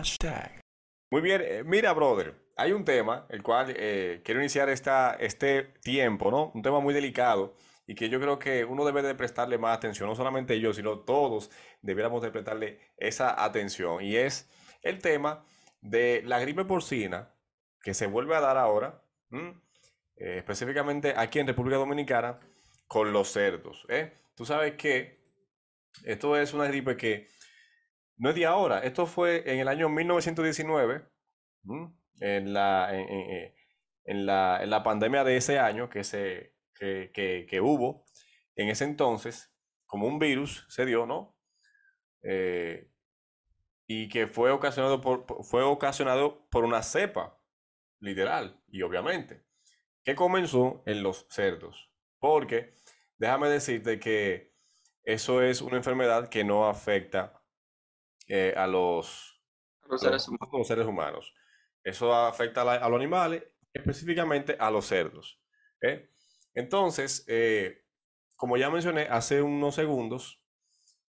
Hashtag. Muy bien, eh, mira, brother, hay un tema, el cual eh, quiero iniciar esta, este tiempo, ¿no? Un tema muy delicado y que yo creo que uno debe de prestarle más atención, no solamente yo, sino todos debiéramos de prestarle esa atención. Y es el tema de la gripe porcina que se vuelve a dar ahora, eh, específicamente aquí en República Dominicana, con los cerdos. ¿eh? Tú sabes que esto es una gripe que no es de ahora, esto fue en el año 1919, en la, en, la, en la pandemia de ese año que se que, hubo en ese entonces, como un virus se dio, ¿no? Eh, y que fue ocasionado por, fue ocasionado por una cepa, literal, y obviamente, que comenzó en los cerdos. Porque déjame decirte que eso es una enfermedad que no afecta eh, a, los, seres humanos. seres humanos. Eso afecta a, los animales, específicamente a los cerdos. ¿eh? Entonces, eh, como ya mencioné hace unos segundos,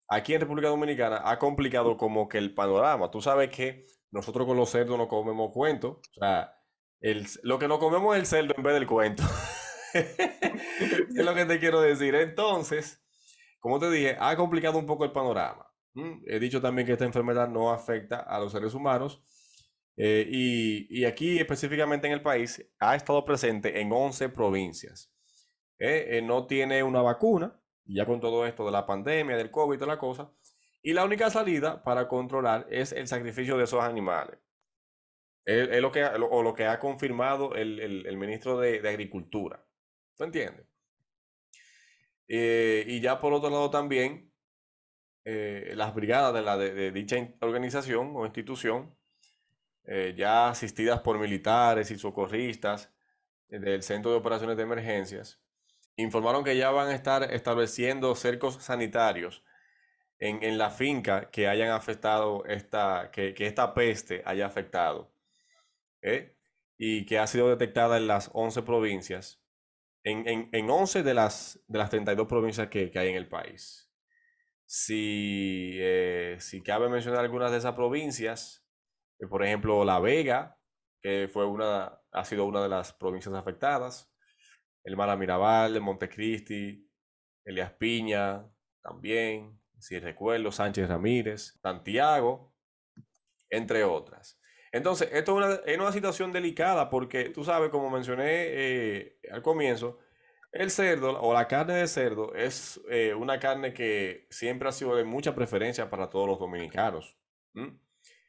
aquí en República Dominicana ha complicado como que el panorama. Tú sabes que nosotros con los cerdos no comemos cuento. O sea, lo que no comemos es el cerdo en vez del cuento. es lo que te quiero decir. Entonces, como te dije, ha complicado un poco el panorama. He dicho también que esta enfermedad no afecta a los seres humanos. Eh, y, y, aquí específicamente en el país ha estado presente en 11 provincias. Eh, no tiene una vacuna, ya con todo esto de la pandemia, del COVID y toda la cosa. Y la única salida para controlar es el sacrificio de esos animales. Es, lo que, o lo que ha confirmado el, ministro de, Agricultura. ¿Tú entiendes? Eh, y ya por otro lado también, eh, las brigadas de, la, de, dicha organización o institución, ya asistidas por militares y socorristas del Centro de Operaciones de Emergencias, informaron que ya van a estar estableciendo cercos sanitarios en, la finca que hayan afectado esta, que, esta peste haya afectado. ¿eh? Y que ha sido detectada en las 11 provincias, en, en, 11 de las, de las 32 provincias que, hay en el país. Si, eh, si cabe mencionar algunas de esas provincias, eh, por ejemplo, La Vega, que fue una, ha sido una de las provincias afectadas, el Mara Mirabal, el Montecristi, Elias Piña, también, si recuerdo, Sánchez Ramírez, Santiago, entre otras. Entonces, esto es una, situación delicada porque tú sabes, como mencioné eh, al comienzo, el cerdo o la carne de cerdo es eh, una carne que siempre ha sido de mucha preferencia para todos los dominicanos.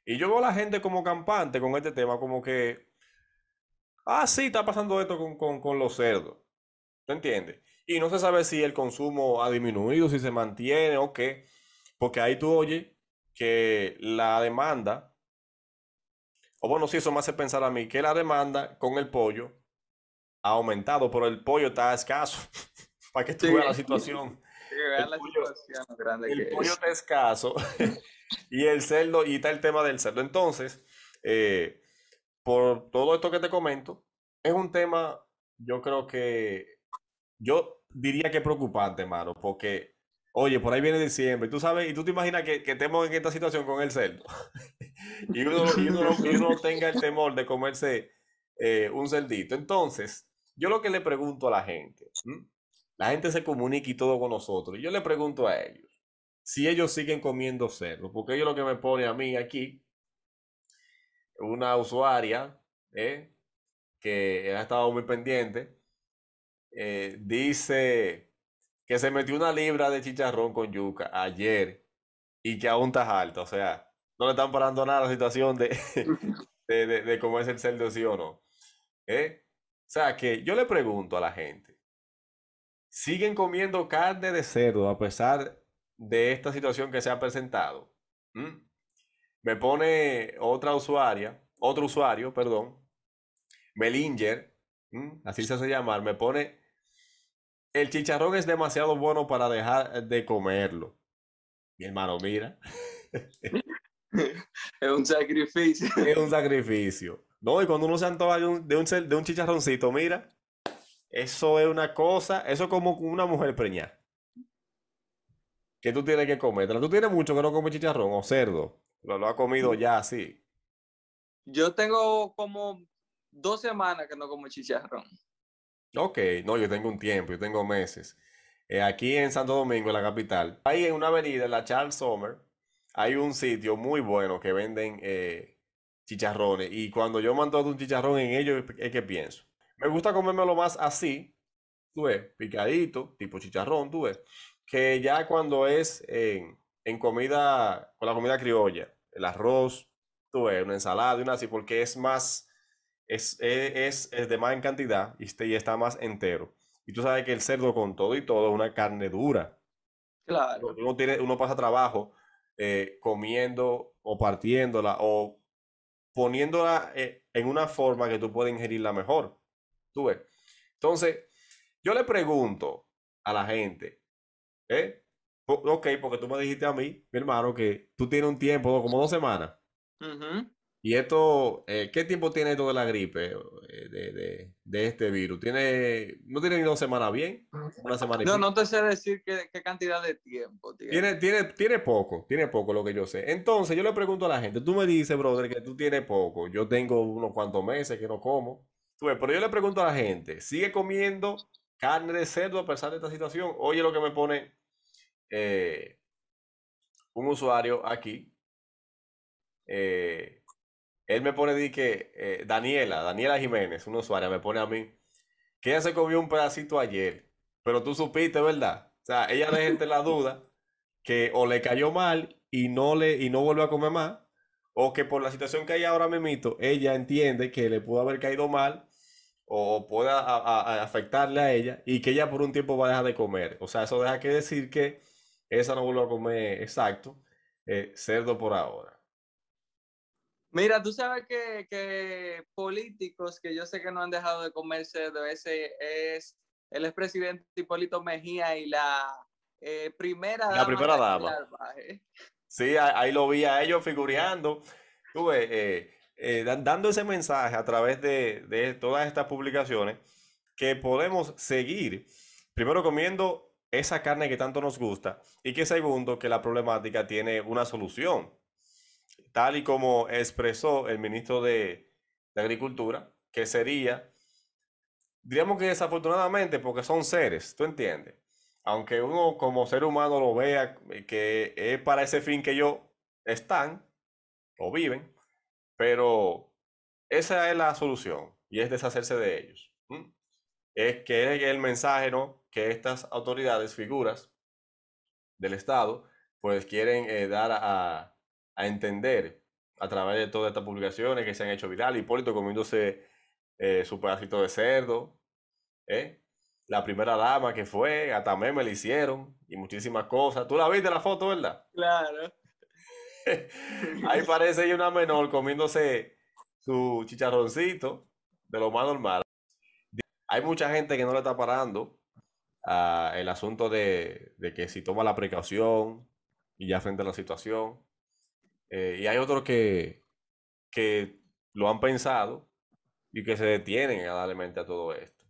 Y yo veo a la gente como campante con este tema, como que, ah, sí, está pasando esto con, con los cerdos. ¿Tú entiendes? Y no se sabe si el consumo ha disminuido, si se mantiene o qué, porque ahí tú oyes que la demanda, o bueno, si eso me hace pensar a mí, que la demanda con el pollo ha aumentado, pero el pollo está escaso. Para que tú veas la situación. el pollo, el pollo está escaso y el cerdo, y está el tema del cerdo. Entonces, eh, por todo esto que te comento, es un tema, yo creo que yo diría que preocupante, mano, porque, oye, por ahí viene diciembre, tú sabes, y tú te imaginas que, que estemos en esta situación con el cerdo, y, uno, no tenga el temor de comerse eh, un cerdito. Entonces, yo lo que le pregunto a la gente, la gente se comunica y todo con nosotros, y yo le pregunto a ellos, si ellos siguen comiendo cerdo, porque ellos lo que me pone a mí aquí, una usuaria, eh, que ha estado muy pendiente, eh, dice que se metió una libra de chicharrón con yuca ayer y que aún está alta. O sea, no le están parando nada la situación de, de, de, cómo es el cerdo, sí o no. ¿Eh? O sea, que yo le pregunto a la gente, ¿siguen comiendo carne de cerdo a pesar de esta situación que se ha presentado? ¿Mm? Me pone otra usuaria, otro usuario, perdón, Melinger, así se hace llamar, me pone el chicharrón es demasiado bueno para dejar de comerlo. Mi hermano, mira. es un sacrificio. Es un sacrificio. No, y cuando uno se antoja de un, de un, chicharroncito, mira, eso es una cosa, eso es como una mujer preñada. Que tú tienes que comer. Tú tienes mucho que no comes chicharrón o cerdo. Lo, lo ha comido ya así. Yo tengo como dos semanas que no como chicharrón. Ok, no, yo tengo un tiempo, yo tengo meses. Eh, aquí en Santo Domingo, en la capital, ahí en una avenida, en la Charles Sommer, hay un sitio muy bueno que venden eh, chicharrones. Y cuando yo mando un chicharrón en ellos, es que pienso. Me gusta comérmelo más así, tú ves, picadito, tipo chicharrón, tú ves, que ya cuando es en, en comida, con la comida criolla, el arroz, tú ves, una ensalada y una así, porque es más, es, es, es de más en cantidad y, este, y está más entero. Y tú sabes que el cerdo con todo y todo es una carne dura. Claro. Uno, tiene, uno pasa trabajo eh, comiendo o partiéndola o poniéndola eh, en una forma que tú puedas ingerirla mejor. Tú ves. Entonces, yo le pregunto a la gente, ¿eh? Ok, porque tú me dijiste a mí, mi hermano, que tú tienes un tiempo, como dos semanas. Y esto, eh, ¿qué tiempo tiene esto de la gripe, eh, de, de- de este virus? ¿Tiene, no tiene ni dos semanas bien? Una semana y No, pico. no te sé decir qué, qué cantidad de tiempo tiene. Tiene, tiene, tiene poco, tiene poco lo que yo sé. Entonces, yo le pregunto a la gente, tú me dices, brother, que tú tienes poco. Yo tengo unos cuantos meses que no como. Tú ves, pero yo le pregunto a la gente, ¿sigue comiendo carne de cerdo a pesar de esta situación? Oye, lo que me pone eh, un usuario aquí. eh, él me pone di que eh, Daniela, Daniela Jiménez, una usuaria, me pone a mí que ella se comió un pedacito ayer, pero tú supiste, ¿verdad? O sea, ella deja entre la duda que o le cayó mal y no le y no vuelve a comer más, o que por la situación que hay ahora mismo, ella entiende que le pudo haber caído mal o pueda afectarle a ella y que ella por un tiempo va a dejar de comer. O sea, eso deja que decir que esa no vuelve a comer exacto eh, cerdo por ahora. Mira, tú sabes que, que políticos que yo sé que no han dejado de comer cerdo, ese es el expresidente Hipólito Mejía y la eh, primera La dama primera Raquel dama. Sí, ahí lo vi a ellos figureando, tú ves, eh, eh, dan- dando ese mensaje a través de, de todas estas publicaciones que podemos seguir, primero comiendo esa carne que tanto nos gusta y que segundo, que la problemática tiene una solución, tal y como expresó el ministro de, de Agricultura, que sería, diríamos que desafortunadamente, porque son seres, ¿tú entiendes? Aunque uno como ser humano lo vea eh, que es para ese fin que ellos están o viven, pero esa es la solución y es deshacerse de ellos. ¿m? Es que es el mensaje, ¿no? Que estas autoridades, figuras del Estado, pues quieren eh, dar a, a entender a través de todas estas publicaciones que se han hecho viral. Hipólito comiéndose eh, su pedacito de cerdo, ¿eh? La primera dama que fue, hasta meme le hicieron y muchísimas cosas. ¿Tú la viste la foto, verdad? Claro. Ahí parece una menor comiéndose su chicharroncito de lo más normal. Hay mucha gente que no le está parando a el asunto de, de que si toma la precaución y ya frente a la situación. Eh, y hay otros que, que lo han pensado y que se detienen a darle mente a todo esto.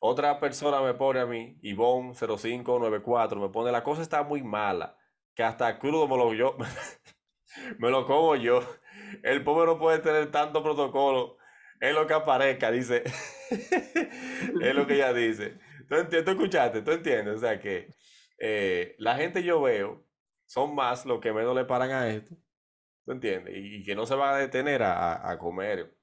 Otra persona me pone a mí, Ivonne0594, me pone, la cosa está muy mala, que hasta crudo me lo, yo, me lo como yo. El pobre no puede tener tanto protocolo. Es lo que aparezca, dice. es lo que ella dice. ¿Tú, tú escuchaste? ¿Tú entiendes? O sea que eh, la gente yo veo son más los que menos le paran a esto. ¿Tú entiendes? Y, que no se van a detener a, a- comer,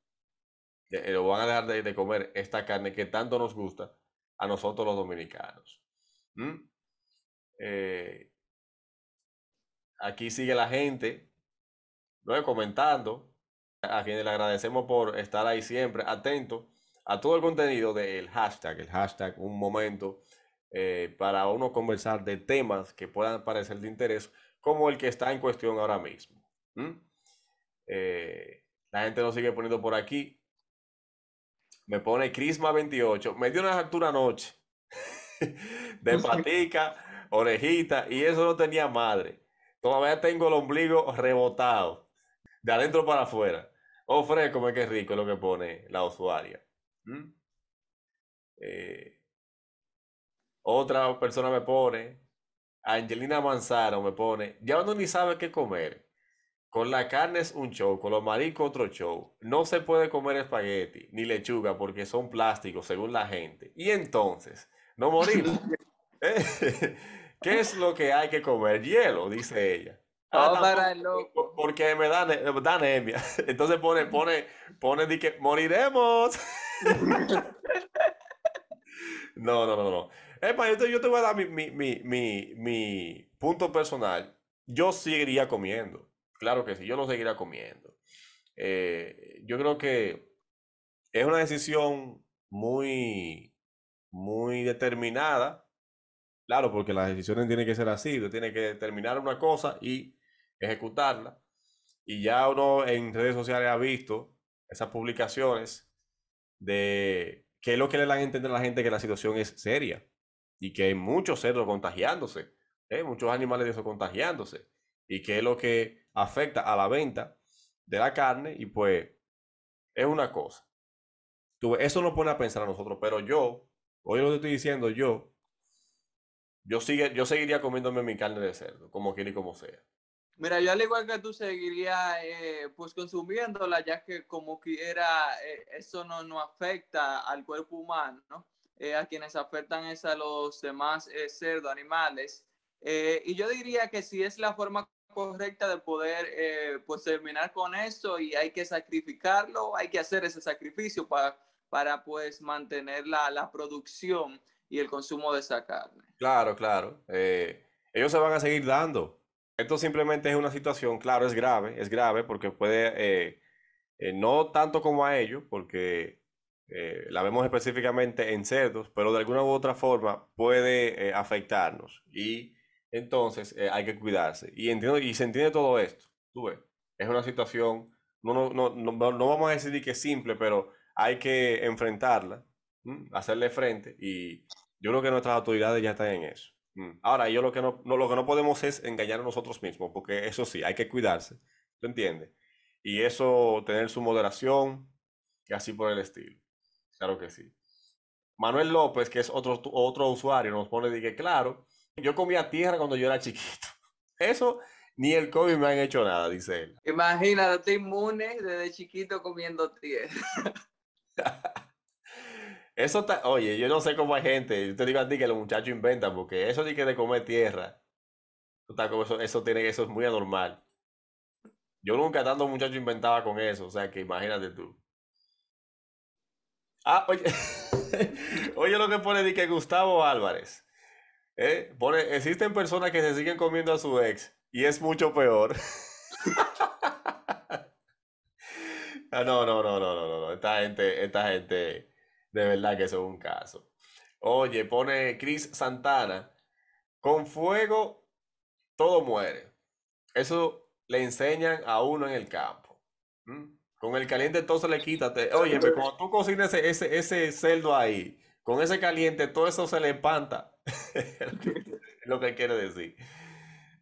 eh, o van a dejar de, de comer esta carne que tanto nos gusta a nosotros los dominicanos. Eh, aquí sigue la gente, ¿no? comentando, a quienes le agradecemos por estar ahí siempre, atentos a todo el contenido del hashtag, el hashtag un momento eh, para uno conversar de temas que puedan parecer de interés, como el que está en cuestión ahora mismo. ¿Mm? Eh, la gente nos sigue poniendo por aquí. Me pone Crisma28. Me dio una altura anoche. de patica, orejita, y eso no tenía madre. Todavía tengo el ombligo rebotado. De adentro para afuera. Oh, fresco, me qué rico es lo que pone la usuaria. ¿Mm? Eh, otra persona me pone, Angelina Manzano me pone, ya uno ni sabe qué comer. Con la carne es un show, con los mariscos otro show. No se puede comer espagueti ni lechuga porque son plásticos, según la gente. Y entonces, no morimos. ¿Eh? ¿Qué es lo que hay que comer? Hielo, dice ella. Ah, Ah, para tampoco, el loco. porque me da, ne- me da anemia. Entonces pone, pone, pone, di que moriremos. No, no, no, no. Epa, yo te, yo te voy a dar mi, mi, mi, mi, punto personal. Yo seguiría comiendo. Claro que sí, yo lo seguiría comiendo. Eh, yo creo que es una decisión muy, muy determinada. Claro, porque las decisiones tienen que ser así. Usted tiene que determinar una cosa y ejecutarla. Y ya uno en redes sociales ha visto esas publicaciones de qué es lo que le dan a entender a la gente que la situación es seria y que hay muchos cerdos contagiándose, ¿eh? muchos animales de eso contagiándose y que es lo que afecta a la venta de la carne y pues es una cosa. Eso nos pone a pensar a nosotros, pero yo, oye lo que estoy diciendo, yo, yo, sigue, yo seguiría comiéndome mi carne de cerdo, como quiera y como sea. Mira, yo al igual que tú seguiría eh, pues consumiéndola, ya que como quiera eh, eso no, no afecta al cuerpo humano, ¿no? Eh, a quienes afectan es a los demás eh, cerdos, animales. Eh, y yo diría que si es la forma correcta de poder eh, pues terminar con esto y hay que sacrificarlo, hay que hacer ese sacrificio para, para pues mantener la, la producción y el consumo de esa carne. Claro, claro. ellos se van a seguir dando. Esto simplemente es una situación, claro, es grave, es grave porque puede, no tanto como a ellos, porque eh, la vemos específicamente en cerdos, pero de alguna u otra forma puede eh, afectarnos y entonces eh, hay que cuidarse. Y entiendo, y se entiende todo esto, tú ves, es una situación, no, no, no, no, no vamos a decir que es simple, pero hay que enfrentarla, hacerle frente y yo creo que nuestras autoridades ya están en eso. Ahora, yo lo que no- lo que no podemos es engañar a nosotros mismos, porque eso sí, hay que cuidarse, ¿tú entiendes? Y eso, tener su moderación y así por el estilo. Claro que sí. Manuel López, que es otro, otro usuario, nos pone de que, claro, yo comía tierra cuando yo era chiquito. Eso ni el COVID me han hecho nada, dice él. Imagínate, estoy inmune desde chiquito comiendo tierra. Eso está, oye, yo no sé cómo hay gente, yo te digo a ti que los muchachos inventan, porque eso de que de comer tierra, eso, eso tiene, eso es muy anormal. Yo nunca tanto muchacho inventaba con eso, o sea que imagínate tú. Ah, oye, oye lo que pone de Gustavo Álvarez, ¿eh? Pone, existen personas que se siguen comiendo a su ex y es mucho peor. Ah, no, no, no, no, no, no. Esta gente, esta gente, de verdad que eso es un caso. Oye, pone Chris Santana, con fuego todo muere. Eso le enseñan a uno en el campo. ¿m? Con el caliente todo se le quita. Oye, cuando tú cocinas ese, ese, ese cerdo ahí, con ese caliente, todo eso se le espanta. Es lo que quiere decir.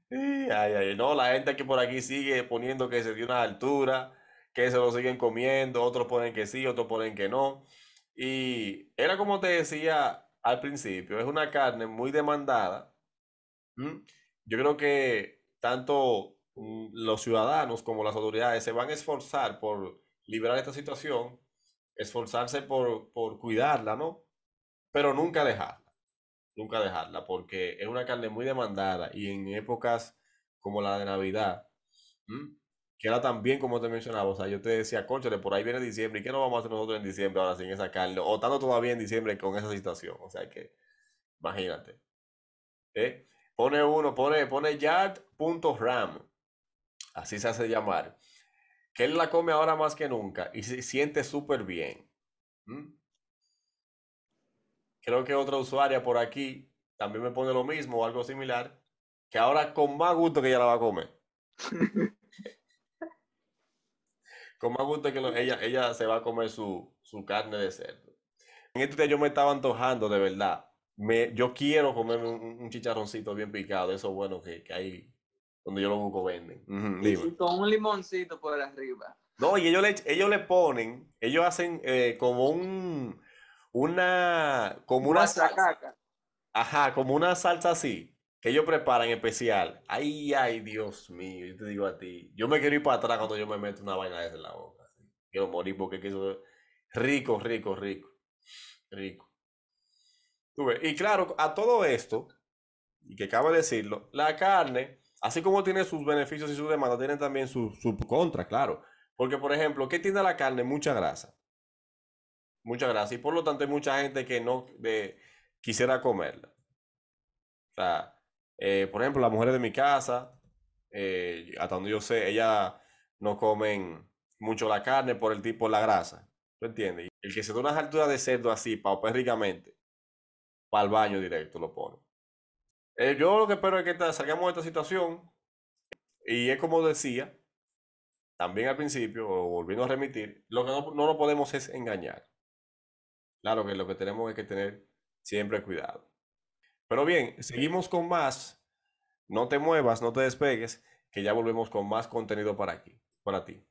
Ay, ay, no, la gente que por aquí sigue poniendo que se dio una altura, que se lo siguen comiendo, otros ponen que sí, otros ponen que no. Y era como te decía al principio, es una carne muy demandada. Yo creo que tanto los ciudadanos como las autoridades se van a esforzar por liberar esta situación, esforzarse por, por cuidarla, ¿no? Pero nunca dejarla, nunca dejarla, porque es una carne muy demandada y en épocas como la de Navidad, que era también como te mencionaba, o sea, yo te decía, cónchale, por ahí viene diciembre, ¿y qué no vamos a hacer nosotros en diciembre ahora sin esa carne? O estando todavía en diciembre con esa situación, o sea que, imagínate. ¿eh? Pone uno, pone, pone yard.ram, así se hace llamar, que él la come ahora más que nunca y se siente súper bien. ¿m? Creo que otra usuaria por aquí también me pone lo mismo o algo similar, que ahora con más gusto que ella la va a comer. Con más gusto que lo- ella, ella se va a comer su, su carne de cerdo. En estos días yo me estaba antojando de verdad. Me, yo quiero comerme un, un chicharroncito bien picado, eso bueno que, que hay donde yo lo busco venden. Y con un limoncito por arriba. No, y ellos le, ellos le ponen, ellos hacen eh, como un, una, como una salsa, ajá, como una salsa así, que ellos preparan especial. Ay, ay, Dios mío, yo te digo a ti. Yo me quiero ir para atrás cuando yo me meto una vaina de esa en la boca. Quiero morir porque es rico, rico, rico. Rico. Y claro, a todo esto, y que cabe decirlo, la carne, así como tiene sus beneficios y sus demandas, tiene también su, su contra, claro. Porque, por ejemplo, ¿qué tiene la carne? Mucha grasa. Mucha grasa. Y por lo tanto hay mucha gente que no quisiera comerla. O sea, eh, por ejemplo, las mujeres de mi casa, eh, hasta donde yo sé, ellas no comen mucho la carne por el tipo de la grasa. ¿Tú entiendes? El que se da unas alturas de cerdo así, paupérricamente, para el baño directo lo pone. Eh, yo lo que espero es que salgamos de esta situación. Y es como decía, también al principio, volviendo a remitir, lo que no, no lo podemos es engañar. Claro que lo que tenemos es que tener siempre cuidado. Pero bien, seguimos con más. No te muevas, no te despegues, que ya volvemos con más contenido para aquí, para ti.